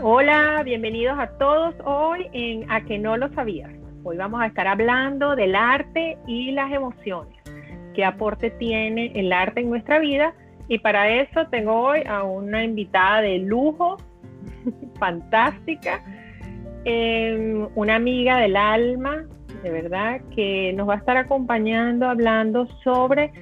Hola, bienvenidos a todos hoy en A que no lo sabías. Hoy vamos a estar hablando del arte y las emociones. ¿Qué aporte tiene el arte en nuestra vida? Y para eso tengo hoy a una invitada de lujo, fantástica, em, una amiga del alma, de verdad, que nos va a estar acompañando hablando sobre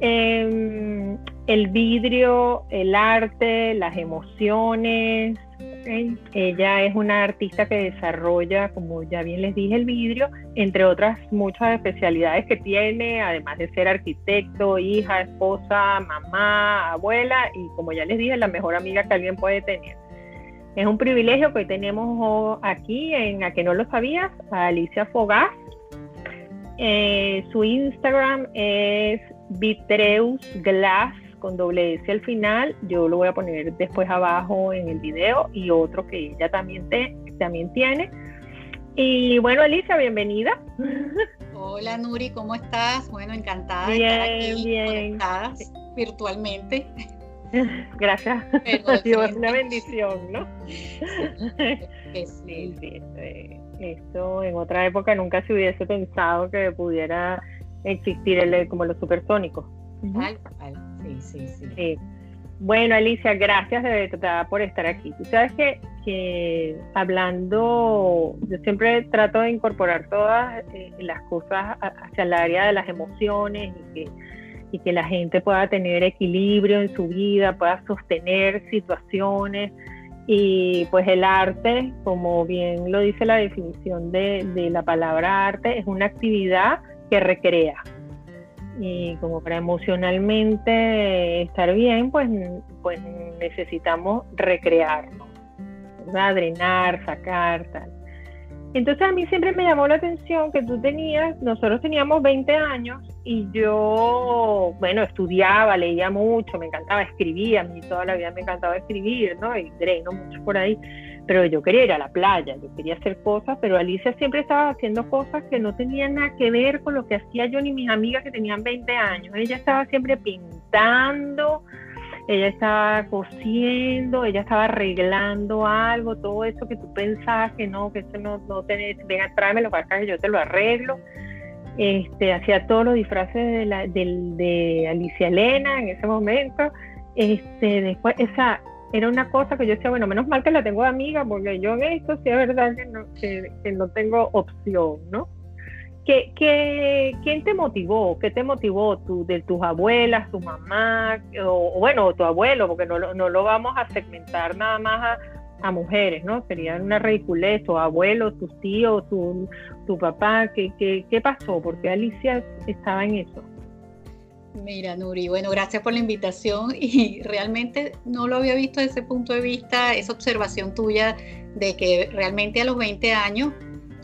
em, el vidrio, el arte, las emociones, ella es una artista que desarrolla, como ya bien les dije, el vidrio, entre otras muchas especialidades que tiene, además de ser arquitecto, hija, esposa, mamá, abuela y como ya les dije, la mejor amiga que alguien puede tener. Es un privilegio que hoy tenemos aquí en A que no lo sabías, a Alicia Fogás. Eh, su Instagram es Vitreus Glass con doble S al final. Yo lo voy a poner después abajo en el video y otro que ella también, te, también tiene. Y bueno, Alicia, bienvenida. Hola Nuri, ¿cómo estás? Bueno, encantada de estar aquí bien. virtualmente. Gracias. Es una bendición, ¿no? Sí, sí, este, esto en otra época nunca se hubiese pensado que pudiera existir el, como los supersónicos. Sí, sí, sí. Bueno, Alicia, gracias de por estar aquí. Tú sabes que, que hablando, yo siempre trato de incorporar todas eh, las cosas hacia el área de las emociones y que, y que la gente pueda tener equilibrio en su vida, pueda sostener situaciones. Y pues el arte, como bien lo dice la definición de, de la palabra arte, es una actividad que recrea, y como para emocionalmente estar bien, pues, pues necesitamos recrearnos, drenar, sacar, tal. Entonces a mí siempre me llamó la atención que tú tenías, nosotros teníamos 20 años y yo, bueno, estudiaba, leía mucho, me encantaba escribir, a mí toda la vida me encantaba escribir, ¿no? Y dreno mucho por ahí pero yo quería ir a la playa, yo quería hacer cosas, pero Alicia siempre estaba haciendo cosas que no tenían nada que ver con lo que hacía yo ni mis amigas que tenían 20 años. Ella estaba siempre pintando, ella estaba cosiendo, ella estaba arreglando algo, todo eso que tú pensabas que no, que eso no, no tenés, venga, tráemelo para acá que yo te lo arreglo. Este, hacía todos los disfraces de, la, de, Alicia Elena en ese momento. Este, después, esa, era una cosa que yo decía, bueno, menos mal que la tengo de amiga, porque yo en esto sí es verdad que no, que, no tengo opción, ¿no? ¿Qué, qué, quién te motivó? ¿Qué te motivó? ¿Tú, ¿De tus abuelas, tu mamá, o, bueno, tu abuelo? Porque no, no lo vamos a segmentar nada más a, mujeres, ¿no? Sería una ridiculez, tu abuelo, tus tíos, tu, tu papá, ¿qué, qué, qué pasó? Porque Alicia estaba en eso. Mira, Nuri, bueno, gracias por la invitación y realmente no lo había visto desde ese punto de vista, esa observación tuya de que realmente a los 20 años,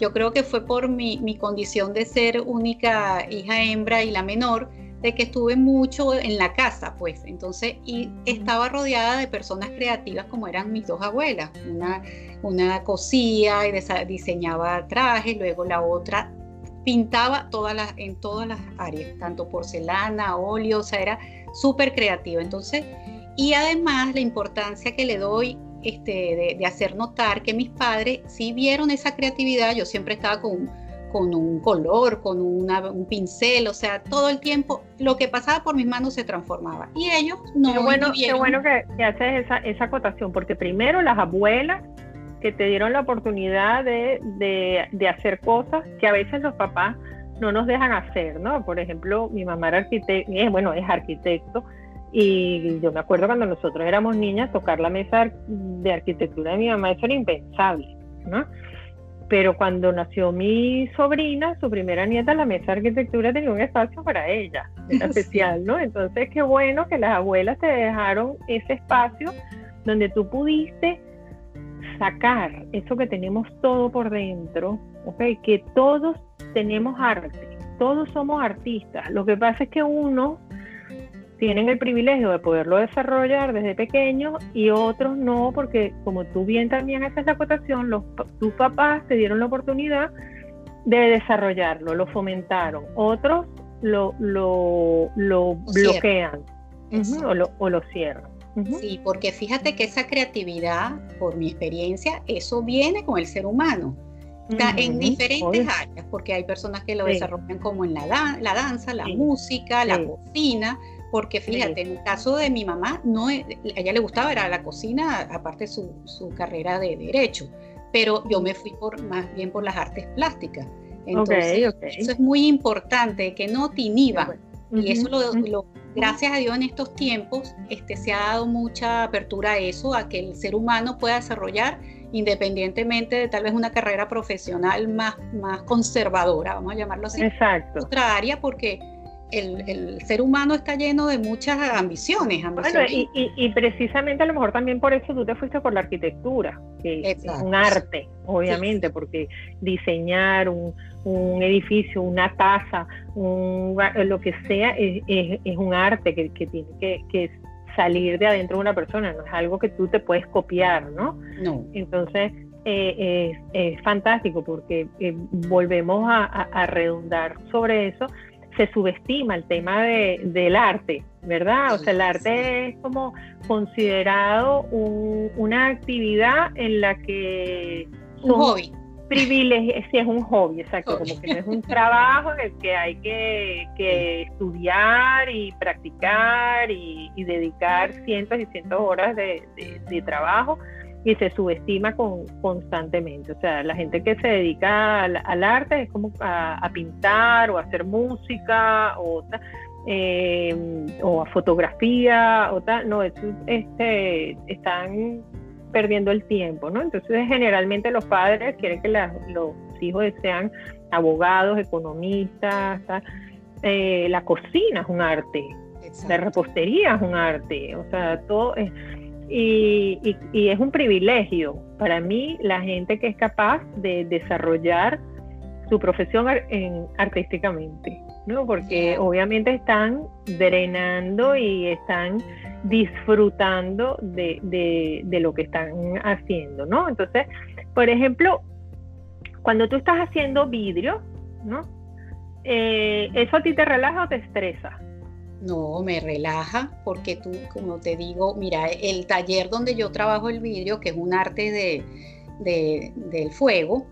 yo creo que fue por mi, mi condición de ser única hija hembra y la menor, de que estuve mucho en la casa, pues, entonces, y estaba rodeada de personas creativas como eran mis dos abuelas, una, una cosía y diseñaba trajes, luego la otra pintaba todas las, en todas las áreas, tanto porcelana, óleo, o sea, era súper creativa. Entonces, y además la importancia que le doy este, de, hacer notar que mis padres sí vieron esa creatividad, yo siempre estaba con, con un color, con un pincel, o sea, todo el tiempo lo que pasaba por mis manos se transformaba. Y ellos no. Qué bueno, qué bueno que, que haces esa, esa acotación, porque primero las abuelas que te dieron la oportunidad de, de, hacer cosas que a veces los papás no nos dejan hacer, ¿no? Por ejemplo, mi mamá era arquitecto, bueno, es arquitecto, y yo me acuerdo cuando nosotros éramos niñas, tocar la mesa de arquitectura de mi mamá, eso era impensable, ¿no? Pero cuando nació mi sobrina, su primera nieta, la mesa de arquitectura tenía un espacio para ella, era especial, ¿no? Entonces, qué bueno que las abuelas te dejaron ese espacio donde tú pudiste sacar eso que tenemos todo por dentro, ¿okay? que todos tenemos arte, todos somos artistas. Lo que pasa es que unos tienen el privilegio de poderlo desarrollar desde pequeño y otros no, porque como tú bien también haces la acotación, los, tus papás te dieron la oportunidad de desarrollarlo, lo fomentaron, otros lo, lo, bloquean o, lo, o lo cierran. Sí, porque fíjate que esa creatividad, por mi experiencia, eso viene con el ser humano. en diferentes áreas, porque hay personas que lo desarrollan como en la, la danza, la música, la cocina, porque fíjate, en el caso de mi mamá, no, a ella le gustaba era la cocina, aparte su, su carrera de derecho, pero yo me fui por más bien por las artes plásticas. Entonces, eso es muy importante, que no te inhiba. Y eso lo, gracias a Dios en estos tiempos este, se ha dado mucha apertura a eso, a que el ser humano pueda desarrollar independientemente de tal vez una carrera profesional más, más conservadora, vamos a llamarlo así. Exacto. Otra área porque el, ser humano está lleno de muchas ambiciones. Bueno, y, precisamente a lo mejor también por eso tú te fuiste por la arquitectura, que es un arte, obviamente, porque diseñar un, edificio, una taza, lo que sea, es, un arte que, tiene que, salir de adentro de una persona, no es algo que tú te puedes copiar, ¿no? No. Entonces, eh, es, fantástico porque eh, volvemos a redundar sobre eso se subestima el tema de, del arte, ¿verdad? O sea, el arte es como considerado una actividad en la que... Un hobby. Privilegio, sí, es un hobby, exacto, como que no es un trabajo en el que hay que, estudiar y practicar y, dedicar cientos y cientos de horas de, de trabajo y se subestima con, constantemente. O sea, la gente que se dedica al, arte es como a, pintar o a hacer música o, eh, o a fotografía o tal. No, este, están perdiendo el tiempo, ¿no? Entonces, generalmente los padres quieren que los hijos sean abogados, economistas, eh, la cocina es un arte, la repostería es un arte, o sea, todo es y, es un privilegio para mí la gente que es capaz de desarrollar su profesión artísticamente, ¿no? Porque obviamente están drenando y están disfrutando de, lo que están haciendo, ¿no? Entonces, por ejemplo, cuando tú estás haciendo vidrio, ¿no? Eh, ¿Eso a ti te relaja o te estresa? No, me relaja porque tú, como te digo, mira, el taller donde yo trabajo el vidrio, que es un arte de, del fuego,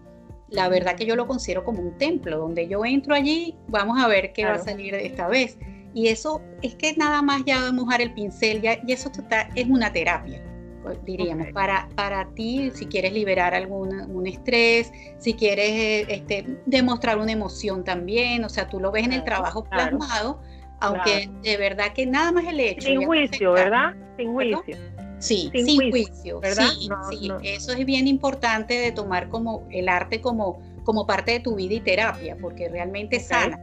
la verdad que yo lo considero como un templo, donde yo entro allí, vamos a ver qué va a salir esta vez. Y eso es que nada más ya mojar el pincel, ya, y eso es una terapia, pues, diríamos, para, para ti, si quieres liberar algún estrés, si quieres eh, este, demostrar una emoción también, o sea, tú lo ves en el trabajo plasmado aunque de verdad que nada más el hecho. Sin juicio, ¿verdad? Sin juicio. Sí, sin, juicio, ¿verdad? Sí, sí. eso es bien importante de tomar como el arte como, como parte de tu vida y terapia, porque realmente es sana.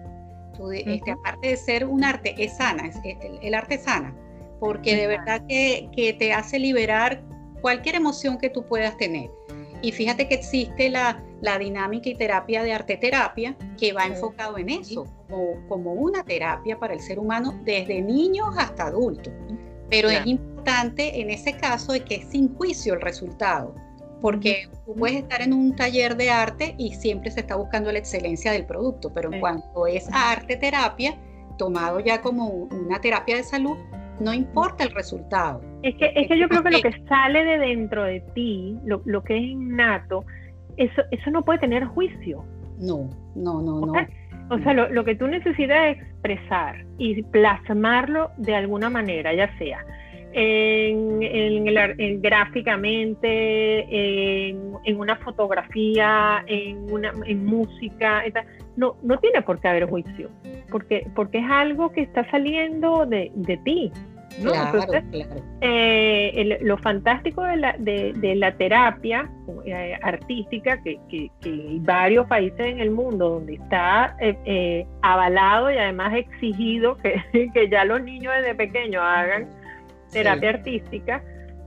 este, aparte de ser un arte, es sana, es, el, arte sana, porque de verdad que, que, te hace liberar cualquier emoción que tú puedas tener. Y fíjate que existe la, la dinámica y terapia de arte terapia que va enfocado en eso, como, como, una terapia para el ser humano desde niños hasta adultos. Pero es importante en ese caso de que es sin juicio el resultado, porque tú puedes estar en un taller de arte y siempre se está buscando la excelencia del producto, pero en cuanto es arte terapia, tomado ya como una terapia de salud, no importa el resultado. Es que, es que yo creo que lo que sale de dentro de ti, lo, lo que es innato, eso, eso no puede tener juicio. No, no, no, no. O sea, lo, que tú necesitas expresar y plasmarlo de alguna manera, ya sea en, en, gráficamente, en, una fotografía, en, una, en música, no, no tiene por qué haber juicio, porque, porque es algo que está saliendo de, de ti, eh, lo fantástico de la, de, la terapia eh, artística, que, que, hay varios países en el mundo donde está eh, avalado y además exigido que, que, ya los niños desde pequeños hagan terapia artística,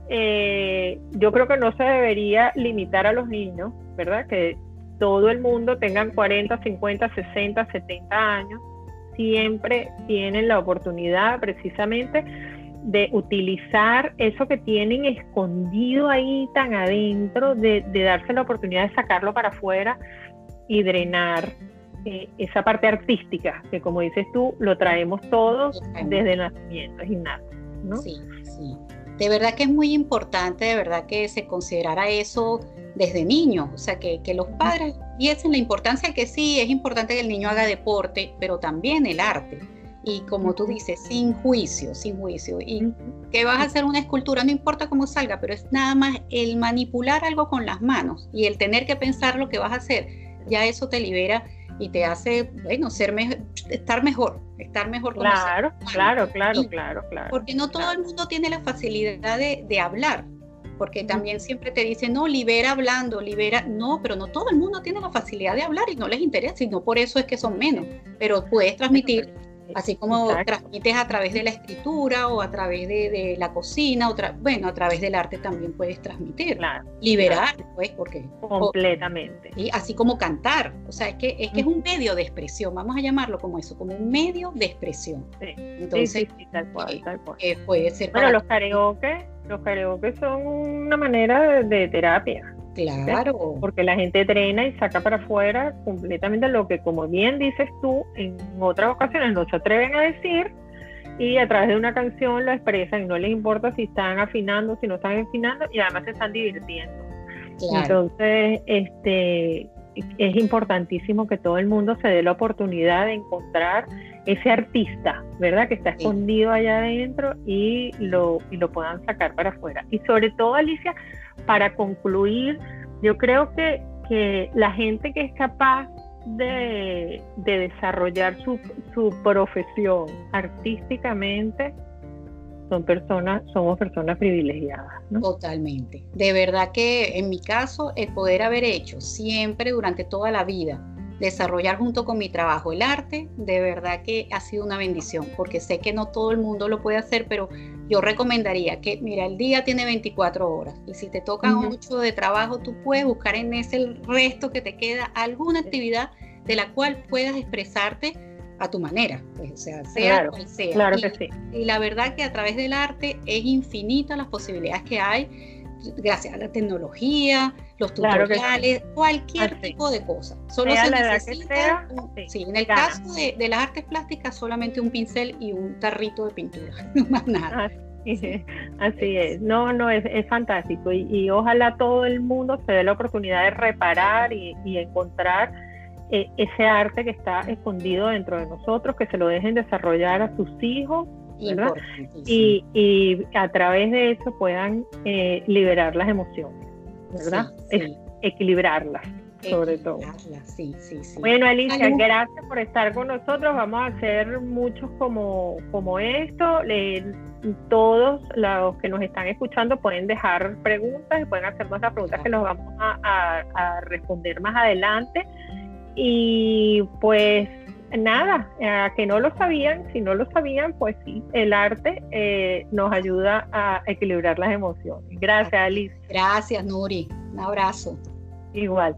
yo creo que no se debería limitar a los niños, ¿verdad? Que todo el mundo tengan 40, 50, 60, 70 años, siempre tienen la oportunidad precisamente de utilizar eso que tienen escondido ahí tan adentro, de, darse la oportunidad de sacarlo para afuera y drenar eh, esa parte artística, que como dices tú, lo traemos todos desde el nacimiento, es innato. ¿no? Sí, sí. de verdad que es muy importante, de verdad que se considerara eso desde niños, o sea, que, que los padres viesen la importancia que sí, es importante que el niño haga deporte, pero también el arte. Y como tú dices, sin juicio, sin juicio. Y que vas a hacer una escultura, no importa cómo salga, pero es nada más el manipular algo con las manos y el tener que pensar lo que vas a hacer, ya eso te libera y te hace, bueno, ser estar mejor, estar mejor. Claro, claro, claro, claro, claro. Porque no todo el mundo tiene la facilidad de, de hablar, porque también siempre te dicen, no, libera hablando, libera, no, pero no todo el mundo tiene la facilidad de hablar y no les interesa, y no por eso es que son menos, pero puedes transmitir Así como transmites a través de la escritura o a través de, la cocina, otra, bueno, a través del arte también puedes transmitir, liberar, pues, porque... Completamente. y así como cantar, o sea, es que, es que es un medio de expresión, vamos a llamarlo como eso, como un medio de expresión. Sí. Entonces, sí, tal cual, eh, tal cual. Eh, puede ser... Bueno, los karaoke, los karaoke son una manera de terapia. Claro. Porque la gente trena y saca para afuera completamente lo que, como bien dices tú, en otras ocasiones no se atreven a decir y a través de una canción lo expresan y no les importa si están afinando, si no están afinando y además se están divirtiendo. Entonces, este es importantísimo que todo el mundo se dé la oportunidad de encontrar ese artista, ¿verdad? Que está escondido allá adentro y lo, y lo puedan sacar para afuera. Y sobre todo, Alicia, para concluir, yo creo que, la gente que es capaz de, desarrollar su, profesión artísticamente son personas, somos personas privilegiadas. Totalmente. De verdad que en mi caso, el poder haber hecho siempre durante toda la vida desarrollar junto con mi trabajo el arte, de verdad que ha sido una bendición, porque sé que no todo el mundo lo puede hacer, pero yo recomendaría que, mira, el día tiene 24 horas y si te toca mucho de trabajo, tú puedes buscar en ese resto que te queda alguna actividad de la cual puedas expresarte a tu manera, pues, o sea, sea cual sea. Claro que sí. Y la verdad que a través del arte es infinita las posibilidades que hay gracias a la tecnología, los tutoriales, cualquier tipo de cosa. Solo se necesita, sí. en el caso de, las artes plásticas, solamente un pincel y un tarrito de pintura, no más nada. Así, es, no, no, es, es fantástico y, ojalá todo el mundo se dé la oportunidad de reparar y, encontrar eh, ese arte que está escondido dentro de nosotros, que se lo dejen desarrollar a sus hijos y, y, a través de eso puedan eh, liberar las emociones, ¿verdad? equilibrarlas, sobre todo. Sí, sí, sí. Bueno, Alicia, gracias por estar con nosotros. Vamos a hacer muchos como, como esto. todos los que nos están escuchando pueden dejar preguntas y pueden hacernos las preguntas que nos vamos a, a responder más adelante. Y pues nada, a que no lo sabían, si no lo sabían, pues sí, el arte eh, nos ayuda a equilibrar las emociones. Gracias, Alice. Gracias, Nuri. Un abrazo. Igual.